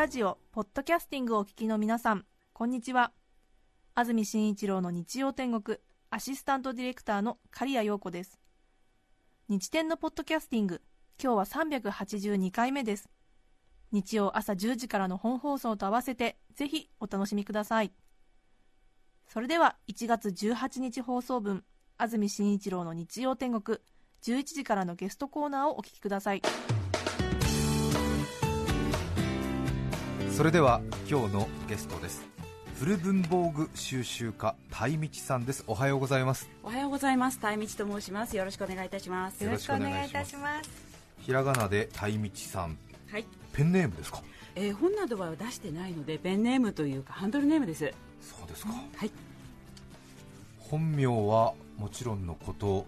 ラジオポッドキャスティングをお聞きの皆さんこんにちは。安住紳一郎の日曜天国アシスタントディレクターの刈谷陽子です。日天のポッドキャスティング今日は382回目です。日曜朝10時からの本放送と合わせてぜひお楽しみください。それでは1月18日放送分安住紳一郎の日曜天国11時からのゲストコーナーをお聞きください。それでは今日のゲストです。古文房具収集家鯛道さんです。おはようございます。おはようございます。鯛道と申します。よろしくお願いいたします。よろしくお願いいたします。ひらがなで鯛道さん。はい、ペンネームですか？えー、本などは出してないのでペンネームというかハンドルネームです。そうですか。はい。本名はもちろんのこと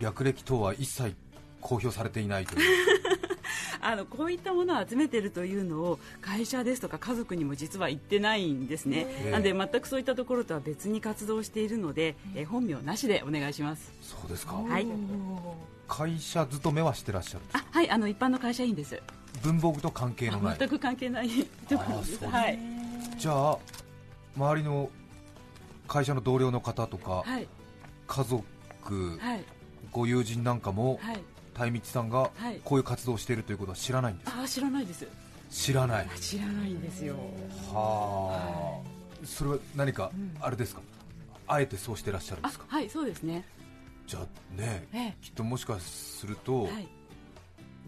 略歴等は一切公表されていないという あのこういったものを集めてるというのを会社ですとか家族にも実は言ってないんですね。なんで全くそういったところとは別に活動しているので、えー、本名なしでお願いします。そうですか。はい。会社勤めはしてらっしゃるんですあはいあの一般の会社員です。文房具と関係のない。全く関係ないところです。はい。じゃあ周りの会社の同僚の方とか、はい。家族、はい。ご友人なんかもはい鯛道さんがはい。こういう活動をしているということは知らないんですか？あー知らないです。知らない。あ知らないんですよ。はあ。それは何かあれですか、あえてそうしてらっしゃるんあですか？はいそうですね。じゃあねええ。きっともしかすると、はい。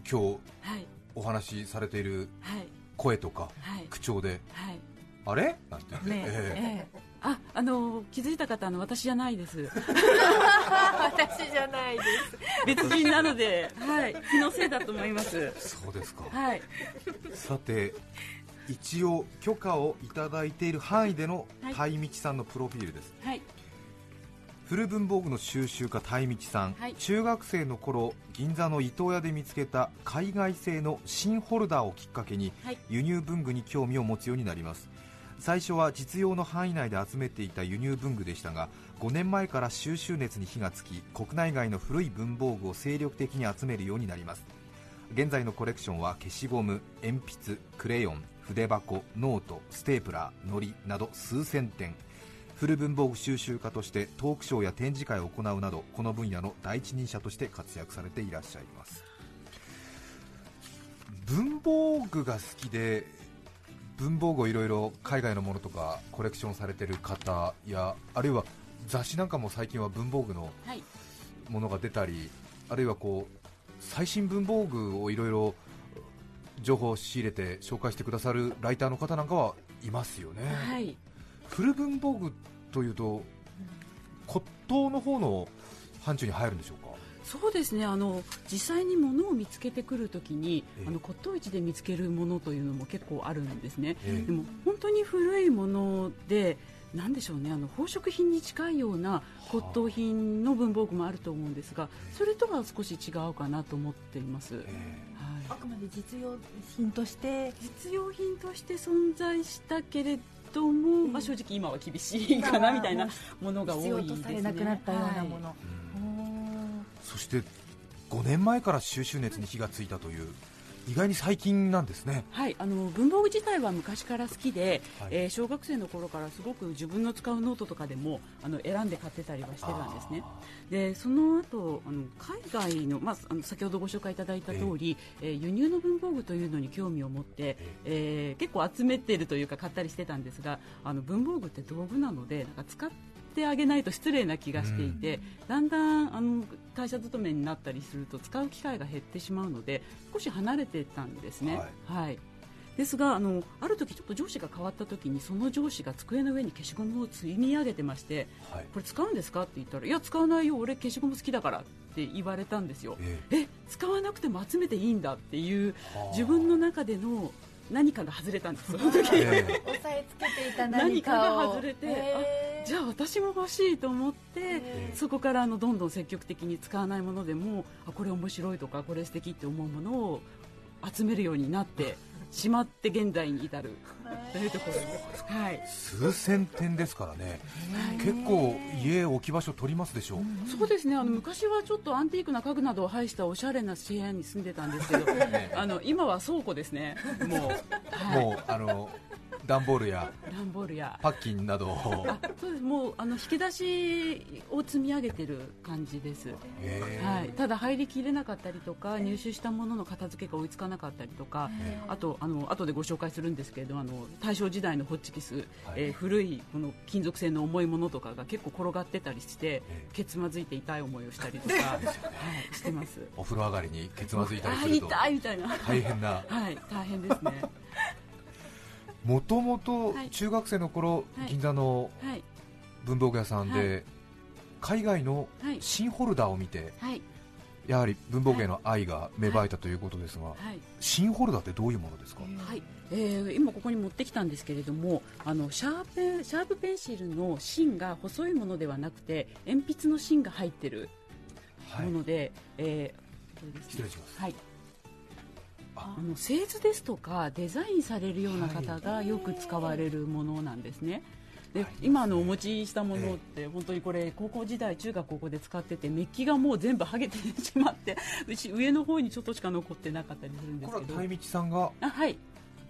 今日はい。お話しされているはい。声とかはい。口調ではい。あれ？なんて。言って、ねえ ああの気づいた方あの私じゃないです。私じゃないです。別人なのではい気のせいだと思います。そうですか。はい。さて一応許可をいただいている範囲でのはい。鯛道さんのプロフィールです、はい。古文房具の収集家鯛道さん、はい。中学生の頃銀座の伊東屋で見つけた海外製の新ホルダーをきっかけにはい。輸入文具に興味を持つようになります最初は実用の範囲内で集めていた輸入文具でしたが5年前から収集熱に火がつき国内外の古い文房具を精力的に集めるようになります。現在のコレクションは消しゴム鉛筆クレヨン筆箱ノートステープラーのりなど数千点。古文房具収集家としてトークショーや展示会を行うなどこの分野の第一人者として活躍されていらっしゃいます。文房具が好きで文房具をいろいろ海外のものとかコレクションされてる方やあるいは雑誌なんかも最近は文房具のはいものが出たりあるいはこう最新文房具をいろいろ情報を仕入れて紹介してくださるライターの方なんかはいますよね、はい。古文房具というと骨董の方の範疇に入るんでしょうか？そうですね。あの実際に物を見つけてくるときにええ。あの骨董市で見つけるものというのも結構あるんですね。ええ。でも本当に古いものでなんでしょうね。あの宝飾品に近いような骨董品の文房具もあると思うんですがそれとは少し違うかなと思っています、はい、あくまで実用品として。実用品として存在したけれども、まあ、正直今は厳しいかなみたいなものが多必要いですね。とされなくなったようなもはい。の、そして5年前から収集熱に火がついたという意外に最近なんですね。はい、あの文房具自体は昔から好きで、はい。えー小学生の頃からすごく自分の使うノートとかでもあの選んで買ってたりはしてたんですね。でその後あの海外の、まあ、あの先ほどご紹介いただいた通り、えー輸入の文房具というのに興味を持って、えー結構集めているというか買ったりしてたんですがあの文房具って道具なのでなんか使ってあげないと失礼な気がしていて、だんだんあの会社勤めになったりすると使う機会が減ってしまうので少し離れてたんですね。はい。ですがあのある時ちょっと上司が変わった時にその上司が机の上に消しゴムを積み上げてましてはい。これ使うんですかって言ったらいや使わないよ俺消しゴム好きだからって言われたんですよ。え。え使わなくても集めていいんだっていうはあ。自分の中での何かが外れたんですその時ええ。押さえつけていた何か何かをが外れてじゃあ私も欲しいと思ってへそこからあのどんどん積極的に使わないものでもあこれ面白いとかこれ素敵って思うものを集めるようになってしまって現在に至る。というところです、はい、数千点ですからね、結構家置き場所取りますでしょう、そうですね。あの昔はちょっとアンティークな家具などを配したおしゃれな部屋に住んでたんですけど あの今は倉庫ですね。もう、はい、もうあの段ボールや段ボールや。パッキンなどそうです。もうあの引き出しを積み上げてる感じです、はい、ただ入りきれなかったりとか入手したものの片付けが追いつかなかったりとかあとあの後でご紹介するんですけれどあの大正時代のホッチキス、えー古いこの金属製の重いものとかが結構転がってたりしてけつまずいて痛い思いをしたりとか、はい、してます。お風呂上がりにケツまずいたりあすると。痛いみたいな。大変な。はい大変ですね もともとはい。中学生の頃、はい。銀座のはい。文房具屋さんで、海外のはい。新ホルダーを見てはい。やはり文房具への愛が芽生えたということですが、はい。新ホルダーってどういうものですか、はい、えー今ここに持ってきたんですけれどもあのシャーペンシャープペンシルの芯が細いものではなくて鉛筆の芯が入ってるはい。もので、えーこれですね。失礼します。はいああの製図ですとかデザインされるような方がよく使われるものなんですね。で今あのお持ちしたものって本当にこれ高校時代中学高校で使っててメッキがもう全部剥げてしまってうち上の方にちょっとしか残ってなかったりするんですけど。これは鯛道さんがあはい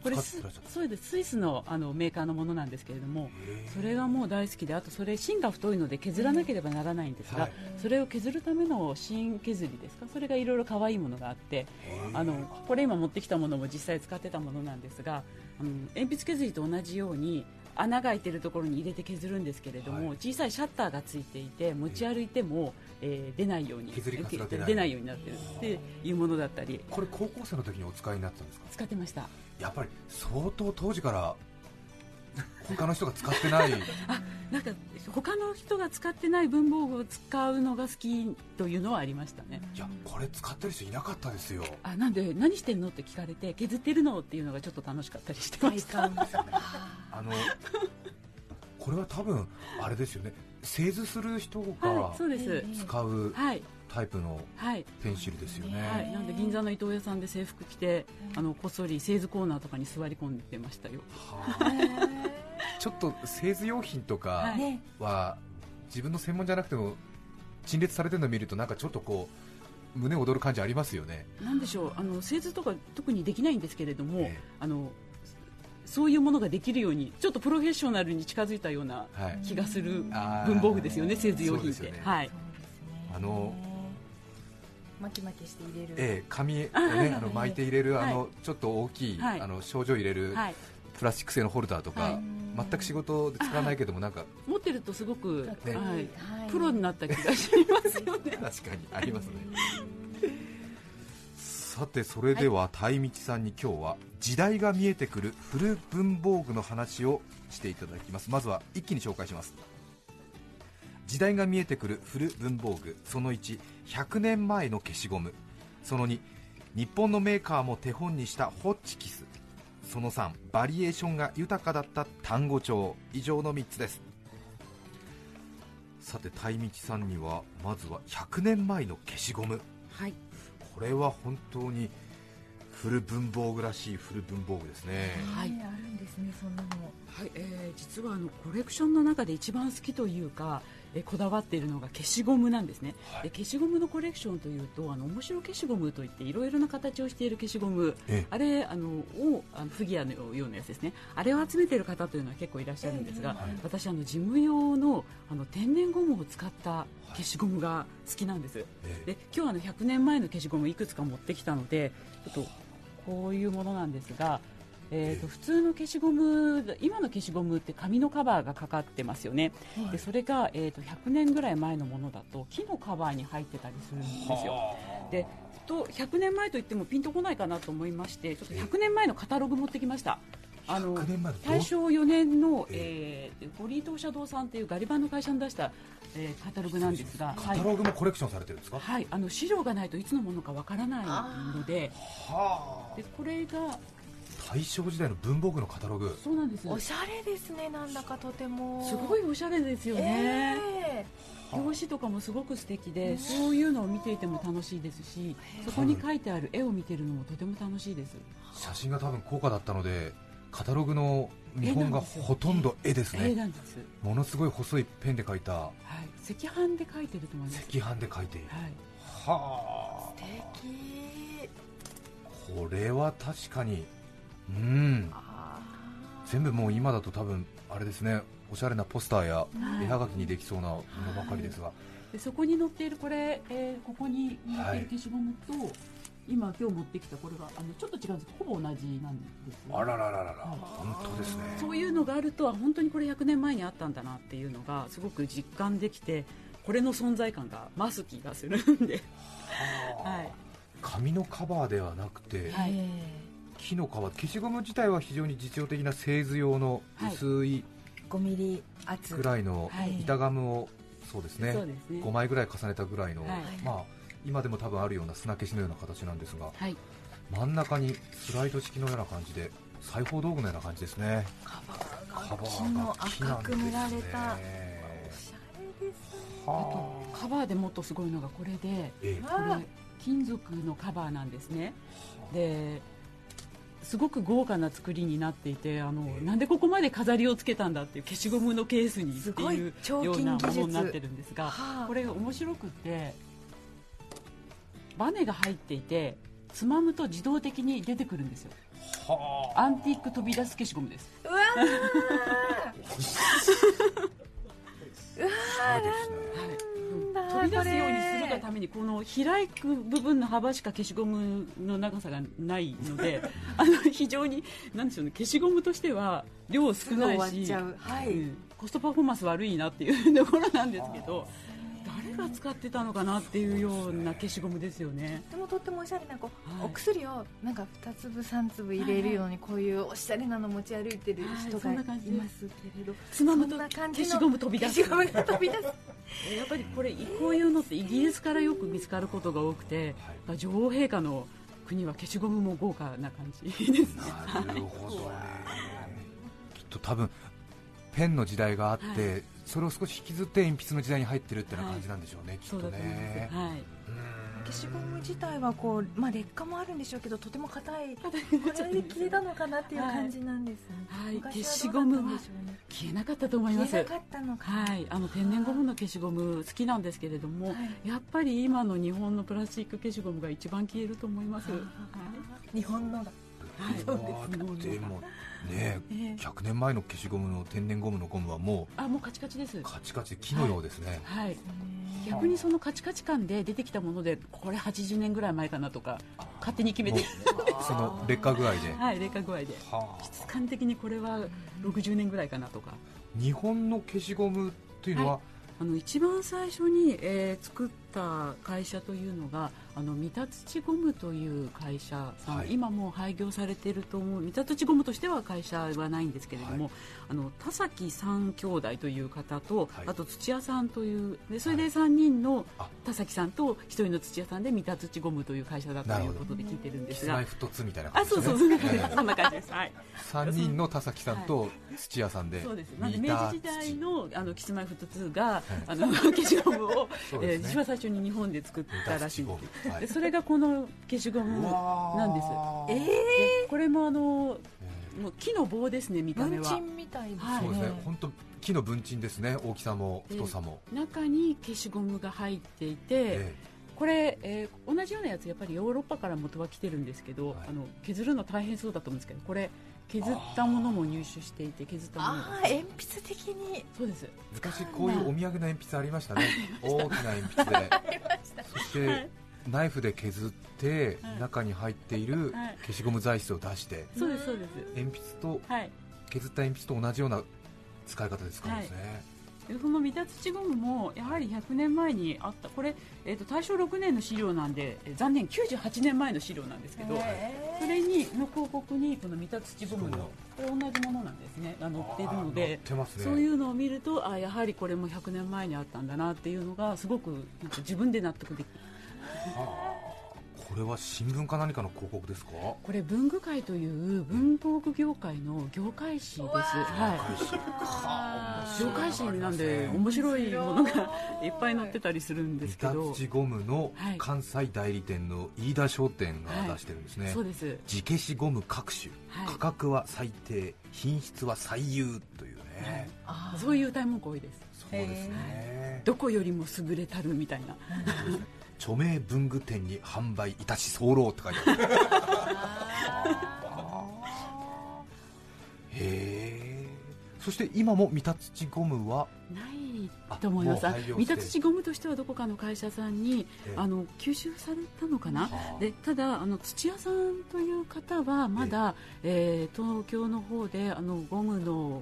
これそうです。スイスのあのメーカーのものなんですけれどもそれがもう大好きであとそれ芯が太いので削らなければならないんですが、はい。それを削るための芯削りですか？それがいろいろ可愛いものがあってあのこれ今持ってきたものも実際使ってたものなんですが鉛筆削りと同じように穴が開いてるところに入れて削るんですけれども、はい。小さいシャッターがついていて持ち歩いても、えー出ないように削りカスが出ない。出ないようになってるっていうものだったり。これ高校生の時にお使いになってたんですか？使ってました。やっぱり相当当時から他の人が使ってない。なんか他の人が使ってない文房具を使うのが好きというのはありましたね。いやこれ使ってる人いなかったですよ。あなんで何してんのって聞かれて削ってるのっていうのがちょっと楽しかったりしてました。あのこれは多分あれですよね製図する人がはい、そうです。使うはい。タイプのはい。ペンシルですよね、はい、なんで銀座の伊藤屋さんで制服着て、あのこっそり製図コーナーとかに座り込んでましたよ。はあ。ちょっと製図用品とかは自分の専門じゃなくても陳列されてるのを見るとなんかちょっとこう胸躍る感じありますよね。なんでしょう、あの製図とか特にできないんですけれども、ええ。あのそういうものができるようにちょっとプロフェッショナルに近づいたようなはい。気がする文房具ですよね、製図用品って。そうですよね。はい。あの巻き巻きして入れる、ええ紙をねはい。あの巻いて入れるはい。あのちょっと大きいはい。あの症状入れるはい。プラスチック製のホルダーとかはい。全く仕事で使わないけどもなんか持ってるとすごく、はい。プロになった気がしますよね。確かにありますねさてそれでは鯛道さんに今日は時代が見えてくる古文房具の話をしていただきます。まずは一気に紹介します。時代が見えてくる古文房具その1100年前の消しゴム。その2日本のメーカーも手本にしたホッチキス。その3バリエーションが豊かだった単語帳。以上の3つです。さて鯛道さんにはまずは100年前の消しゴム。はい。これは本当に古文房具らしい古文房具ですね。はい。ねあるんですねそんなの。はい、えー実はあのコレクションの中で一番好きというか、えーこだわっているのが消しゴムなんですね、はい。で消しゴムのコレクションというとあの面白消しゴムといっていろいろな形をしている消しゴム。ええ。あれあのをあのフィギュアのようなやつですね。あれを集めている方というのは結構いらっしゃるんですが、はい。私あの事務用のあの天然ゴムを使った消しゴムが好きなんです、ええ。で今日はあの100年前の消しゴムいくつか持ってきたのでちょっとこういうものなんですが、えーと普通の消しゴム今の消しゴムって紙のカバーがかかってますよね、でそれが、えー、と100年ぐらい前のものだと木のカバーに入ってたりするんですよ。でと100年前といってもピンとこないかなと思いましてちょっと100年前のカタログ持ってきました。あの100年前のどう？大正4年の、ええ。ー、五里東社堂さんというガリ版の会社に出した、えーカタログなんですがカタログもコレクションされてるんですか、はい、あの資料がないといつのものかわからないのではでこれが大正時代の文房具のカタログ。そうなんです。おしゃれですねなんだかとても。すごいおしゃれですよね、え表紙とかもすごく素敵でそういうのを見ていても楽しいですしそこに書いてある絵を見てるのもとても楽しいです。写真が多分高価だったのでカタログの見本がほとんど絵です絵ねなんです、ものすごい細いペンで描いた。はい、赤飯で書いてると思います。赤飯で描いて。いるはい。はあ。敵。これは確かにうん。あ全部もう今だと多分あれですねおしゃれなポスターやはい。絵はがきにできそうなものばかりですが、でそこに載っているこれ、えーここに載っている消しゴムと、今今日持ってきたこれがあのちょっと違うんです。ほぼ同じなんですよ。あららららら。はい。本当ですね。そういうのがあるとは本当にこれ100年前にあったんだなっていうのがすごく実感できてこれの存在感が増す気がするんで、はい。紙のカバーではなくて、はい。え木の皮消しゴム自体は非常に実用的な製図用の薄いー、5ミリ厚。ぐらいのはい。板ガムをそうですね。そうですね。5枚ぐらい重ねたぐらいの、はい。まあ今でも多分あるような砂消しのような形なんですがはい。真ん中にスライド式のような感じで裁縫道具のような感じですね。カバカバーが木の赤く塗られた。おしねゃれですはカバーでもっとすごいのがこれでええ。これ金属のカバーなんですね。ですごく豪華な作りになっていてあの、ええ。なんでここまで飾りをつけたんだっていう消しゴムのケースにってすごいいう彫ようなも金技術のになってるんですがはあこれが面白くってバネが入っていてつまむと自動的に出てくるんですよ。はアンティーク飛び出す消しゴムです。うわあ ですね。だ飛び出すようにするがためにこの開く部分の幅しか消しゴムの長さがないので あの非常になんでしょうね消しゴムとしては量少ないしはい。うん。コストパフォーマンス悪いなっていうところなんですけど誰が使ってたのかなっていうような消しゴムですよね。でもとってもおしゃれなこう、はい。お薬をなんか2粒3粒入れるようにこういうおしゃれなの持ち歩いてる人がいんな感じです。ますけれどつまむと消しゴム飛び出す。消しゴムが飛び出す。やっぱりこれこういうのってイギリスからよく見つかることが多くて、女王陛下の国は消しゴムも豪華な感じですね。なるほどね。きっと多分ペンの時代があって、はそれを少し引きずって鉛筆の時代に入ってるってな感じなんでしょうね、きっと。ね。消しゴム自体はこう、まあ、劣化もあるんでしょうけどとても硬い これで消えたのかなっていう感じなんです、はい。昔消しゴムは消えなかったと思います。消えなかったのか。はい、あの天然ゴムの消しゴム好きなんですけれども、はい。やっぱり今の日本のプラスチック消しゴムが一番消えると思います。はい日本のが。はい。うわーでもねええ100年前の消しゴムの天然ゴムのゴムはもあ、もうカチカチです。う。カチカチで木のようですね、はい。逆にそのカチカチ感で出てきたものでこれ80年ぐらい前かなとか勝手に決めて。その劣化具合で、はい劣化具合で。はあ。質感的にこれは60年ぐらいかなとか。日本の消しゴムというのは、あの一番最初に、えー作った会社というのがあの三田土ゴムという会社さん、はい。今もう廃業されていると思う。三田土ゴムとしては会社はないんですけれども、はいあの田崎三兄弟という方と、はい。あと土屋さんというでそれで3人のあ。田崎さんと1人の土屋さんで三田土ゴムという会社だということで聞いてるんですが。キスナイ。フト2みたいなあ、感じそうですね。そうそう、そんな感じです。はい。3人の田崎さんと土屋さんで、そうです。なんで明治時代のあのキスマイフット2が、い。あの消しゴムを、ね。えー一番最初に日本で作ったらしいんです。はい。でそれがこの消しゴムなんです。えでこれもあのもう木の棒ですね見た目文は。鎮みたいですはい。そうですね。ね、本当木の文鎮ですね、大きさも太さも。中に消しゴムが入っていて、えこれ、えー同じようなやつやっぱりヨーロッパから元は来てるんですけど、はい。あの削るの大変そうだと思うんですけどこれ削ったものも入手していて削ったものあ鉛筆的に。そうです。昔こういうお土産の鉛筆ありましたね、大きな鉛筆で、そしてナイフで削ってはい。中に入っているはい。消しゴム材質を出して、そうですそうです。鉛筆とはい。削った鉛筆と同じような使い方で使うんですね。でその三田土ゴムもやはり100年前にあったこれ、えー、と大正6年の資料なんでえー残念98年前の資料なんですけど、それにの広告にこの三田土ゴムのこれ同じものなんですね。が載っているのでってますね。そういうのを見るとあやはりこれも100年前にあったんだなっていうのがすごくなんか自分で納得できるはあこれは新聞か何かの広告ですか？これ文具界という文房具業界の業界誌です。はい。業界誌なんで面白いものがいっぱい載ってたりするんですけど。三ゴムの関西代理店の飯田商店が出してるんですね、はい、そうです。地消しゴム各種、はい、価格は最低品質は最優というね、はい、そういう歌い文句多いです。そうですね。どこよりも優れたるみたいな著名文具店に販売いたし候って書いてある。へえそして今も三田土ゴムはないと思います。三田土ゴムとしてはどこかの会社さんに、あの吸収されたのかな？でただあの土屋さんという方はまだ、え。えー、東京の方であのゴムの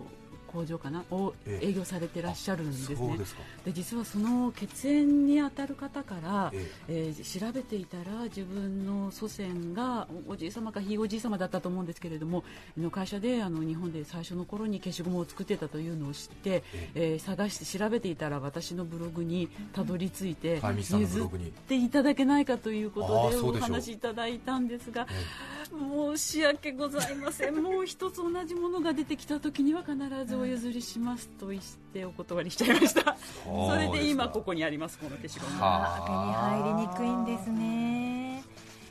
工場かなを営業されてらっしゃるんですね、で実はその血縁に当たる方から、ええ。ー、調べていたら自分の祖先がおじい様かひいおじい様だったと思うんですけれどもの会社であの日本で最初の頃に消しゴムを作ってたというのを知って、ええ。ー、探して調べていたら私のブログにたどり着いて、譲っていただけないかということでお話しいただいたんですが、申し訳ございません。もう一つ同じものが出てきた時には必ずお譲りしますと言ってお断りしちゃいました。それで今ここにありますこの消しゴム。手に入りにくいんですね。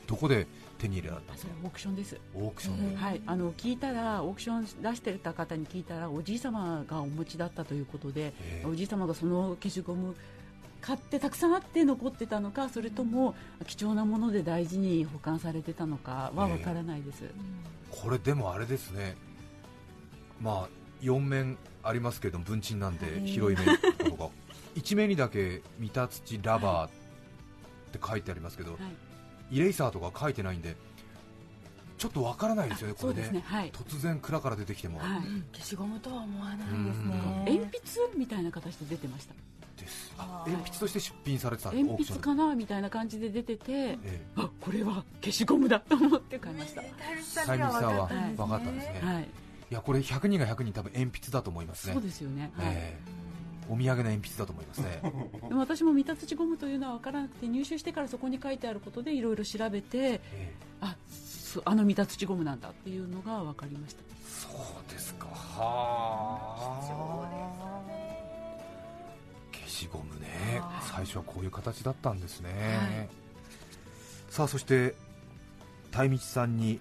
どこで手に入れられたそれオークションです。オークションで、はい、あの聞いたらオークション出してた方に聞いたらおじい様がお持ちだったということでおじい様がその消しゴム買ってたくさんあって残ってたのかそれとも貴重なもので大事に保管されてたのかは分からないです、えー、これでもあれですね。まあ4面ありますけど文鎮なんで広い面とか1面にだけ三田土ラバーって書いてありますけど、はい、イレイサーとか書いてないんでちょっとわからないですよね、これね、ねはい、突然蔵から出てきても、はい、消しゴムとは思わないですね。鉛筆みたいな形で出てました。です。鉛筆として出品されてた鉛筆かなみたいな感じで出てて、ええ、あこれは消しゴムだと思って買いました、えー、タイミさんは分かったんですね、はい、いやこれ100人が100人多分鉛筆だと思いますね。そうですよね、えー、お土産の鉛筆だと思いますね。でも私も三田土ゴムというのは分からなくて入手してからそこに書いてあることでいろいろ調べて、えー、ああの三田土ゴムなんだっていうのが分かりました。そうですか。はあ。消しゴムね。最初はこういう形だったんですね、はい、さあそしてたいみちさんに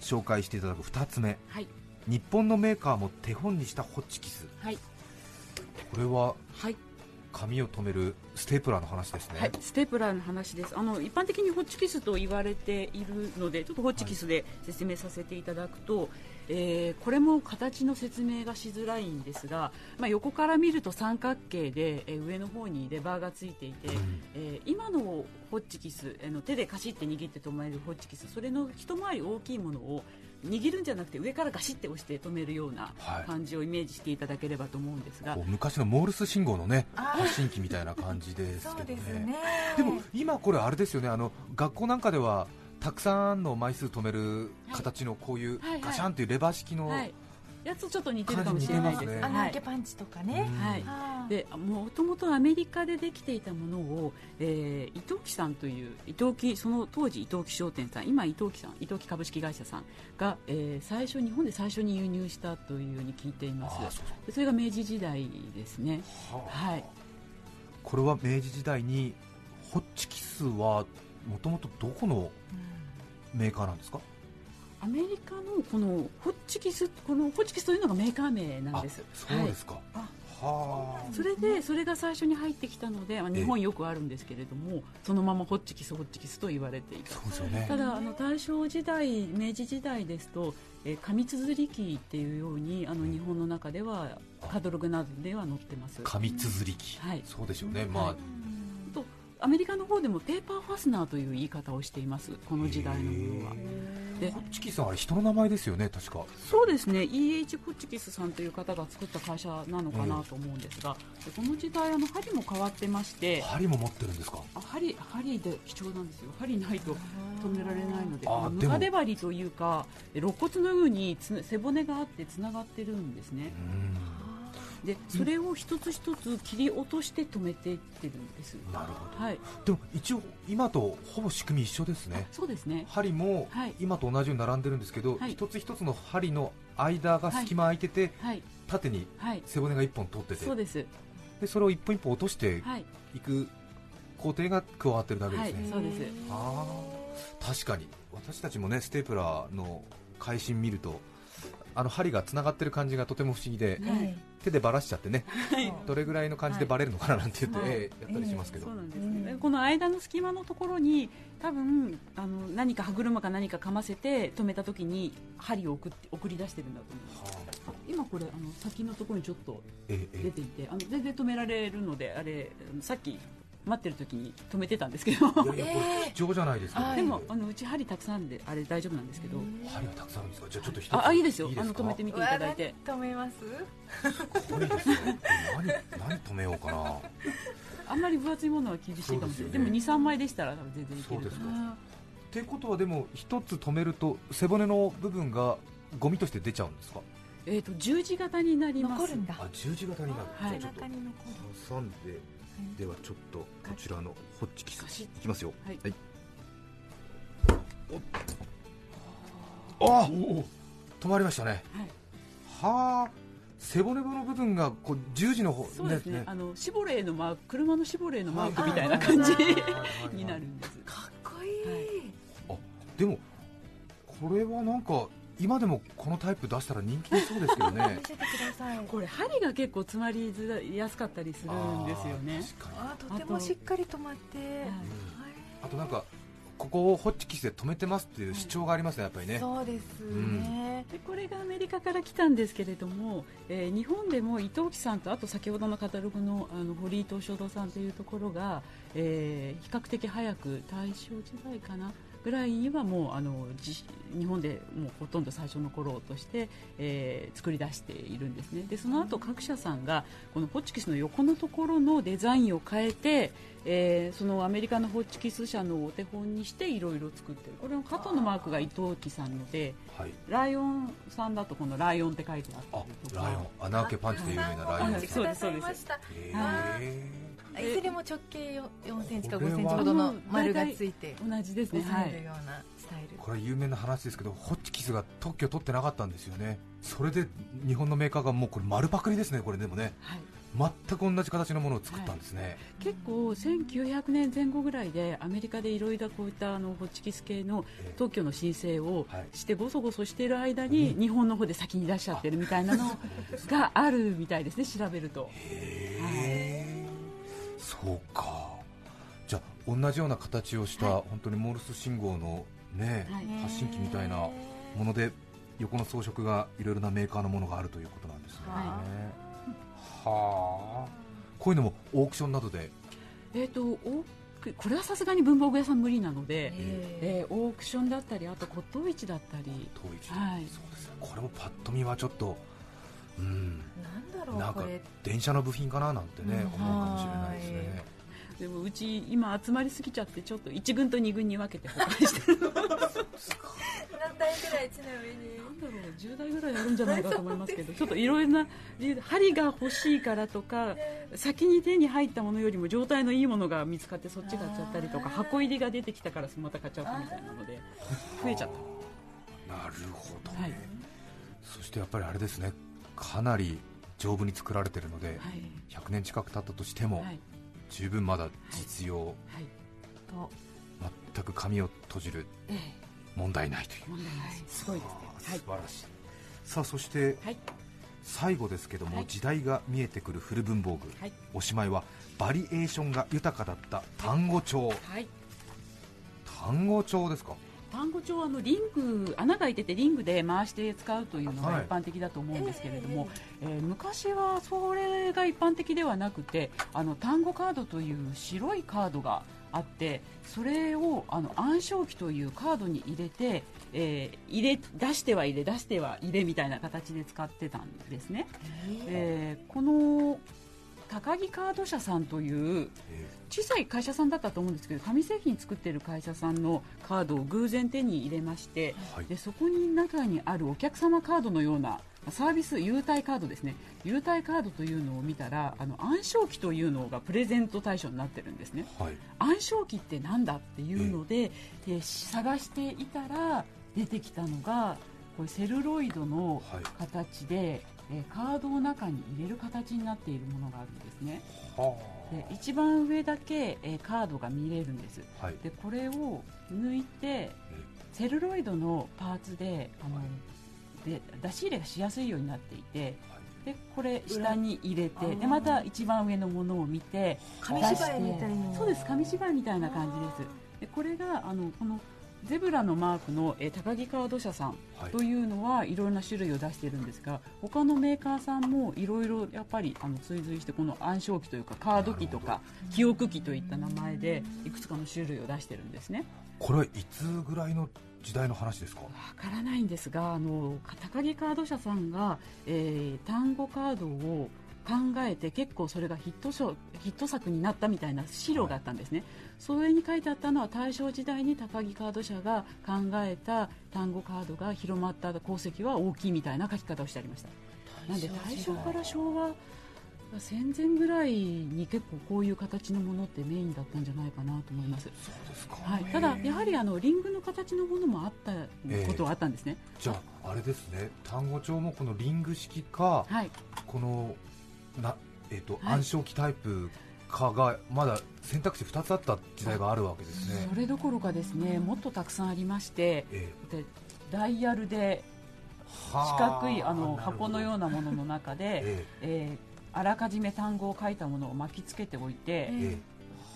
紹介していただく2つ目、はい、日本のメーカーも手本にしたホッチキス、はい、これは、はい。紙を留めるステープラーの話ですね、はい、ステープラーの話です。あの一般的にホッチキスと言われているのでちょっとホッチキスで説明させていただくと、はい、えー、これも形の説明がしづらいんですが、まあ、横から見ると三角形で、えー、上の方にレバーがついていて、うん、えー、今のホッチキスあの手でカシッて握って止めるホッチキスそれの一回り大きいものを握るんじゃなくて上からガシッて押して止めるような感じをイメージしていただければと思うんですが、はい、昔のモールス信号のね発信機みたいな感じですけどね。ね、でも今これあれですよね。あの学校なんかではたくさんの枚数止める形のこういうガシャンというレバー式の、やつちょっと似てるかもしれないですあけパンチとかね。はい。で、もともとアメリカでできていたものを、えー、伊藤木さんという伊藤木その当時伊藤木商店さん、今伊藤木さん、伊藤木株式会社さんが、えー、最初日本で最初に輸入したというふうに聞いています。そそれが明治時代ですね。はあ、はい。これは明治時代にホッチキスはもともとどこのメーカーなんですか？アメリカのこのホッチキスこのホッチキスというのがメーカー名なんです。そうですか、はい。はあ、それでそれが最初に入ってきたので、まあ、日本よくあるんですけれどもそのままホッチキスホッチキスと言われていた。そうですよ、ね、ただあの大正時代明治時代ですと、えー、紙綴り機っていうようにあの日本の中ではカタログなどでは載ってます。紙綴り機、はい、そうでしょうね、まあ、はいアメリカの方でもペーパーファスナーという言い方をしています。この時代のものはでホッチキスはあれ人の名前ですよね確か。そうですね。E.H. ホッチキスさんという方が作った会社なのかなと思うんですが、この時代あの針も変わってまして針も持ってるんですか？あ針針で貴重なんですよ。針ないと止められないのでムカデ針というか肋骨のようにつ背骨があってつながってるんですねでそれを一つ一つ切り落として止めていってるんです。なるほど。はい。でも一応今とほぼ仕組み一緒ですね。そうですね。針もはい。今と同じように並んでるんですけど、はい。一つ一つの針の間が隙間空いてて、はい。縦にはい。背骨が1本通ってて。そうです。でそれを一本一本落としてはい。いく工程が加わってるだけですね、はい。そうです。あー。確かに。私たちもねステープラーの会心見るとあの針がつながってる感じがとても不思議で、はい。手でばらしちゃってねはい。どれぐらいの感じでバレるのかななんて言って、はい。ええやったりしますけど、そうなんですうん。ね、この間の隙間のところに多分あの何か歯車か何かかませて止めた時に針を送って送り出してるんだと思います。はあ。あ今これあの先のところにちょっとえええ出ていてあの全然止められるのであれさっき待ってる時に止めてたんですけど。えいやいやこれ貴重じゃないですか、はい。でもあのうち針たくさんであれ大丈夫なんですけど。針がたくさんあるんですか？じゃあちょっと一つ。ああいいですよ。あのいいですか？止めてみていただいて。止めます？すごいですよ。何何止めようかな。あんまり分厚いものは厳しいかもしれないで,、そうでも23枚でしたら多分全然いけるとそうですか。ってことはでも一つ止めると背骨の部分がゴミとして出ちゃうんですか？すえっ、と十字型になります。残るんだ。あ十字型になる、はい。ちょっと中に残る。挟んでではちょっとこちらのホッチキスいきますよ。はい。おあ止まりましたね。はい。はあ背骨の部分がこう十字の方そうですね。ねあのシボレーのマーク車のシボレーのマークみたいな感じになるんです。かっこいい、あでもこれはなんか今でもこのタイプ出したら人気出そうですけどね。見せてください。これ針が結構詰まりづらいやすかったりするんですよね。あー確かに。あとてもしっかり止まって、はいあとなんかここをホッチキスで止めてますっていう主張がありますねやっぱりね。そうですね、でこれがアメリカから来たんですけれども、えー日本でも伊藤木さんとあと先ほどのカタログのあの堀井東書堂さんというところが、えー比較的早く大正時代かなぐらいにはもうあのじ日本でもうほとんど最初の頃として、えー作り出しているんですね。でその後各社さんがこのホッチキスの横のところのデザインを変えて、えーそのアメリカのホッチキス社のお手本にしていろいろ作ってる。これの肩のマークが伊藤木さんのではい。ライオンさんだとこのライオンって書いてあったありとか。ライオン。穴開けパンチで有名なライオンそうですそうです。ました。へいずれも直径4センチかこれは5センチほどの丸がついて同じですね押さえるようなスタイル、ーこれ有名な話ですけどホッチキスが特許取ってなかったんですよね。それで日本のメーカーがもうこれ丸パクリですねこれでもね。はい、全く同じ形のものを作ったんですね、結構1900年前後ぐらいでアメリカでいろいろこういったあのホッチキス系のええ。特許の申請をはいしてごそごそしている間に日本の方で先に出しちゃってるみたいなのがあるみたいですね調べると。へえそうか。じゃあ同じような形をした、はい。本当にモールス信号のね、はい。発信機みたいなもので横の装飾がいろいろなメーカーのものがあるということなんですね。ははあ。こういうのもオークションなどで？えっ、とおこれはさすがに文房具屋さん無理なので、ええ。ーオークションだったりあと骨董市だったり。はい。そうですねこれもパッと見はちょっとうん。ーなんだろなんか電車の部品かななんてね、うん。思うかもしれないですね。でもうち今集まりすぎちゃってちょっと1軍と2軍に分けて保管してる何台ぐらいちなみに？なんだろう10台ぐらいあるんじゃないかと思いますけどちょっといろいろな理由で針が欲しいからとか先に手に入ったものよりも状態のいいものが見つかってそっち買っちゃったりとか箱入りが出てきたからまた買っちゃったみたいなので増えちゃった。なるほどね、はい。そしてやっぱりあれですねかなり丈夫に作られてるので、はい。100年近く経ったとしても、はい。十分まだ実用、はい。と。全く紙を閉じるええ。問題ないという。問題ない。すごいですね。はい。素晴らしい。さあそしてはい。最後ですけども、はい。時代が見えてくる古文房具、はい。おしまいはバリエーションが豊かだった単語帳、はい。単語帳ですか？単語帳はあのリング穴が開いててリングで回して使うというのがはい一般的だと思うんですけれども、えー昔はそれが一般的ではなくてあの単語カードという白いカードがあってそれをあの暗証機というカードに入れて、えー入れ出しては入れ出しては入れみたいな形で使ってたんですね。えーこの高木カード社さんというえ小さい会社さんだったと思うんですけど紙製品作ってる会社さんのカードを偶然手に入れましてはい。でそこに中にあるお客様カードのようなサービス優待カードですね。優待カードというのを見たらあの暗証機というのがプレゼント対象になってるんですね。はい。暗証機ってなんだっていうので、で探していたら出てきたのがこれセルロイドのはい。形で、えーカードを中に入れる形になっているものがあるんですね。はで一番上だけ、えーカードが見れるんです。あはい。でこれを抜いてセルロイドのパーツであので出し入れがしやすいようになっていてでこれ下に入れてでまた一番上のものを見て紙芝居みたいにそうです紙芝居みたいな感じです。でこれがあのこのゼブラのマークの、えー高木カード社さんはい。というのはいろいろな種類を出しているんですが他のメーカーさんもいろいろやっぱりあの追随してこの暗証機というかカード機とか記憶機といった名前でいくつかの種類を出してるんですね。これはいつぐらいの時代の話ですか？わからないんですがあの高木カード社さんが、えー単語カードを考えて結構それがヒット書ヒット作になったみたいな資料があったんですね、それに書いてあったのは大正時代に高木カード社が考えた単語カードが広まった功績は大きいみたいな書き方をしてありました。なんで大正から昭和戦前ぐらいに結構こういう形のものってメインだったんじゃないかなと思います。そうですか、はい、ただ、やはりあのリングの形のものもあったことはあったんですね、じゃああれですね。単語帳もこのリング式かはい、このな、えっとはい。暗証機タイプかがまだ選択肢2つあった時代があるわけですねそれどころかですねもっとたくさんありましてえでダイヤルで四角いあの箱のようなものの中で、ええーあらかじめ単語を書いたものを巻きつけておいて、えええ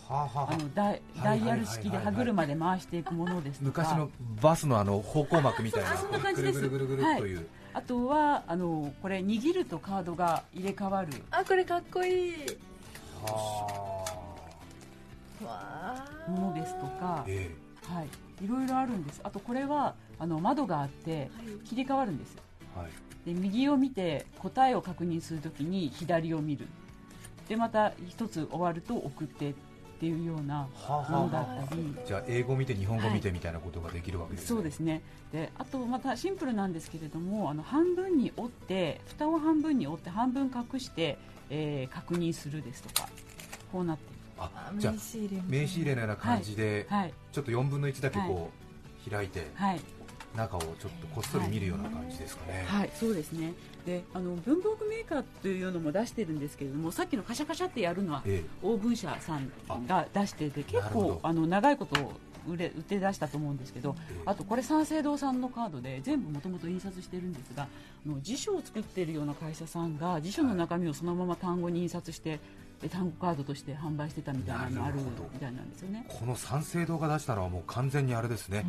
はあはああのダイダイヤル式で歯車で回していくものですとか昔のバスのあの方向幕みたいなあそんな感じですぐるぐるぐるぐるという、あとはあのこれ握るとカードが入れ替わるあこれかっこいいものですとか、えはい、いろいろあるんです。あとこれはあの窓があって切り替わるんですえはい。で右を見て答えを確認するときに左を見る。でまた一つ終わると送ってっていうようなはあものだったり。あじゃあ英語見て日本語見てみたいなことができるわけですね、そうですね。であとまたシンプルなんですけれどもあの半分に折って蓋を半分に折って半分隠して、えー確認するですとかこうなっていああじゃあ名刺入れのような。感じで、るはい。ちょっと4分の1だけこう、開いてはい。中をちょっとこっそり見るような感じですかね、はい、そうですね。で、あの文房具メーカーというのも出してるんですけれども、さっきのカシャカシャってやるのはえオーブン社さんが出してて、結構あの長いこと売れ売って出したと思うんですけど、ええあとこれ三省堂さんのカードで全部もともと印刷してるんですが、あの辞書を作っているような会社さんが辞書の中身をそのまま単語に印刷して。で単語カードとして販売してたみたいなのあるみたいなんですよね。この三省堂が出したのはもう完全にあれですね、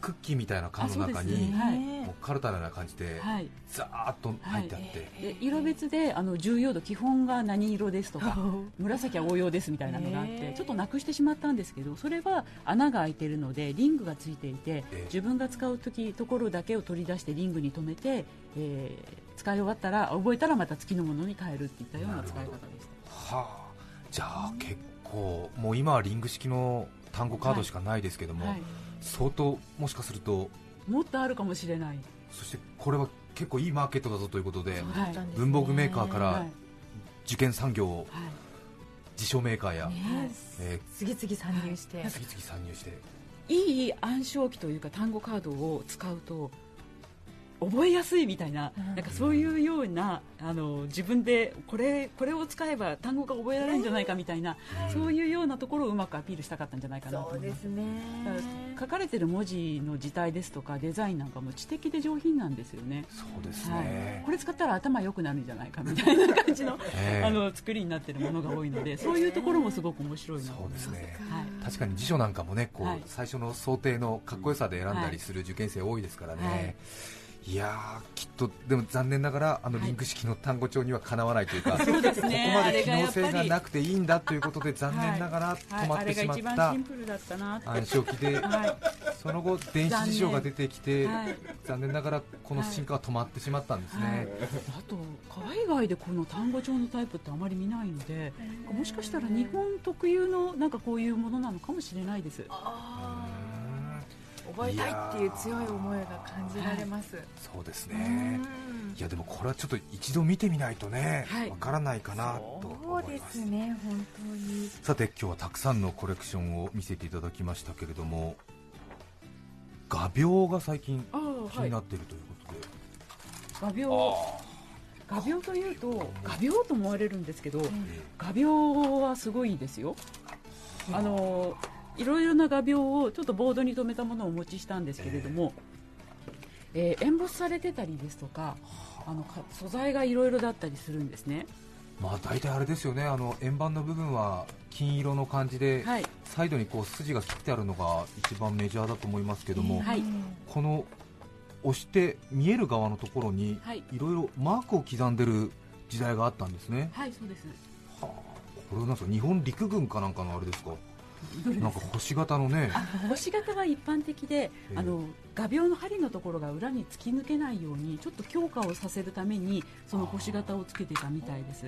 クッキーみたいな缶の中に、もうカルタのような感じで、はい。ザーッと入ってあって、で色別であの重要度基本が何色ですとか 紫は応用ですみたいなのがあって、ちょっとなくしてしまったんですけどそれは穴が開いているのでリングがついていてええ。自分が使う時ところだけを取り出してリングに留めて、えー使い終わったら覚えたらまた次のものに変えるっていったような使い方でした。はあ。じゃあ結構もう今はリング式の単語カードしかないですけども、はい、相当もしかするともっとあるかもしれない、そしてこれは結構いいマーケットだぞということで文房具メーカーからはい。受験産業をはい。自社メーカーや、ねえ。次々参入して。ー次々参入して。いい暗証機というか単語カードを使うと覚えやすいみたいな,、うん。なんかそういうようなあの自分でこれこれを使えば単語が覚えられるんじゃないかみたいな、そういうようなところをうまくアピールしたかったんじゃないかなと思います。そうですね。書かれてる文字の字体ですとかデザインなんかも知的で上品なんですよね。そうですはい。ね、、これ使ったら頭良くなるんじゃないかみたいな感じのええ。あの作りになってるものが多いのでそういうところもすごく面白いなとそ思います。うですねはい。確かに辞書なんかもねこう、はい。最初の想定のかっこよさで選んだりする受験生多いですからね、はいい、やーきっとでも残念ながらあのはいリンク式の単語帳にはかなわないというか、そうですね。ここまで機能性がなくていいんだということで残念ながらはい止まってしまあれが一った番シンプルだったなって。暗証機ではい。その後電子辞書が出てきてはい。残念ながらこの進化は止まってしまったんですね、はい。あと海外でこの単語帳のタイプってあまり見ないのでもしかしたら日本特有のなんかこういうものなのかもしれないです。あ覚えたいっていう強い思いが感じられます、そうですうねん。いやでもこれはちょっと一度見てみないとねわ、はい。からないかなとそうで思います。すね本当に。さて今日はたくさんのコレクションを見せていただきましたけれども画鋲が最近ああはい。気になっているということで、画鋲画鋲というと画鋲と思われるんですけどえ画鋲はすごいですよ。あのいろいろな画鋲をちょっとボードに留めたものをお持ちしたんですけれども、えーエンボスされてたりですとかあのか素材がいろいろだったりするんですね。まあ大体あれですよね。あの円盤の部分は金色の感じで、はい。サイドにこう筋が切ってあるのが一番メジャーだと思いますけども、はい。うんこの押して見える側のところにはい。いろいろマークを刻んでる時代があったんですね、はいそうです。はあ、これはなんですか日本陸軍かなんかのあれですか？なんか星型のね。星型は一般的で、ええ。あの画鋲の針のところが裏に突き抜けないようにちょっと強化をさせるためにその星型をつけてたみたいです。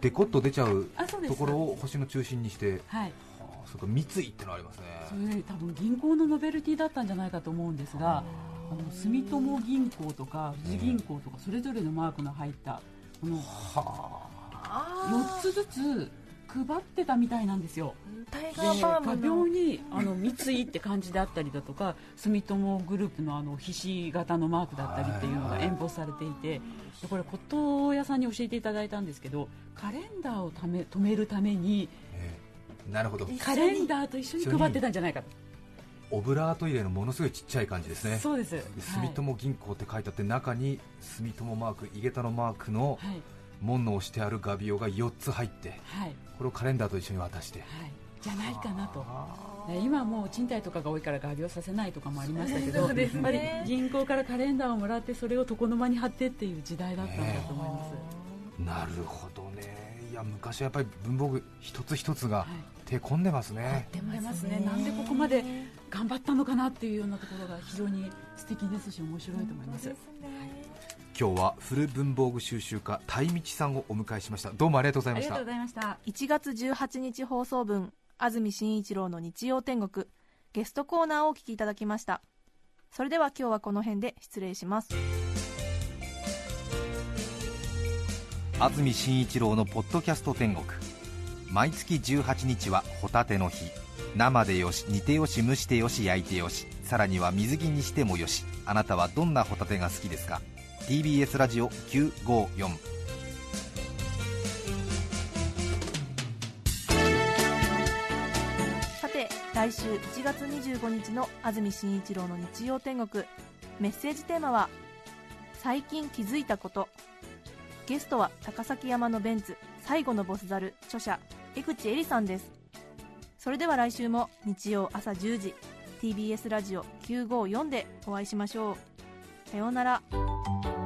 デコッと出ちゃうところを星の中心にして、はい。はあ、それから三井ってのありますね。それ多分銀行のノベルティだったんじゃないかと思うんですがあの住友銀行とか富士銀行とかそれぞれのマークの入ったこのはあ。4つずつ配ってたみたいなんですよ。タイでガーバー画ムの。鋲にあの三井って感じであったりだとか住友グループのあのひし形のマークだったりっていうのがエンボスされていてでこれ骨董屋さんに教えていただいたんですけどカレンダーをため止めるためになるほど。カレンダーと一緒に配ってたんじゃないかと。オブラート入れのものすごいちっちゃい感じですね。そうです。で住友銀行って書いてあって中に住友マーク井桁のマークのはい門の押してある画鋲が4つ入ってはい。これをカレンダーと一緒に渡して。はい。じゃないかなと。ね今はもう賃貸とかが多いから画鋲させないとかもありましたけどね。やっぱり銀行からカレンダーをもらってそれを床の間に貼ってっていう時代だったんだと思います、なるほどね。いや昔はやっぱり文房具一つ一つがはい。手込んでますね、出ますね。なんでここまで頑張ったのかなっていうようなところが非常に素敵ですし面白いと思います。そうですね今日は古文房具収集家鯛道さんをお迎えしました。どうもありがとうございました。ありがとうございました。1月18日放送分安住紳一郎の日曜天国。ゲストコーナーをお聞きいただきました。それでは今日はこの辺で失礼します。安住紳一郎のポッドキャスト天国。毎月18日はホタテの日。生でよし煮てよし蒸してよし焼いてよし。さらには水着にしてもよし。あなたはどんなホタテが好きですか？TBS ラジオ954さて来週1月25日の安住紳一郎の日曜天国。メッセージテーマは「最近気づいたこと」ゲストは高崎山のベンツ最後のボスザル著者江口恵里さんです。それでは来週も日曜朝10時 TBS ラジオ954でお会いしましょう。さようなら。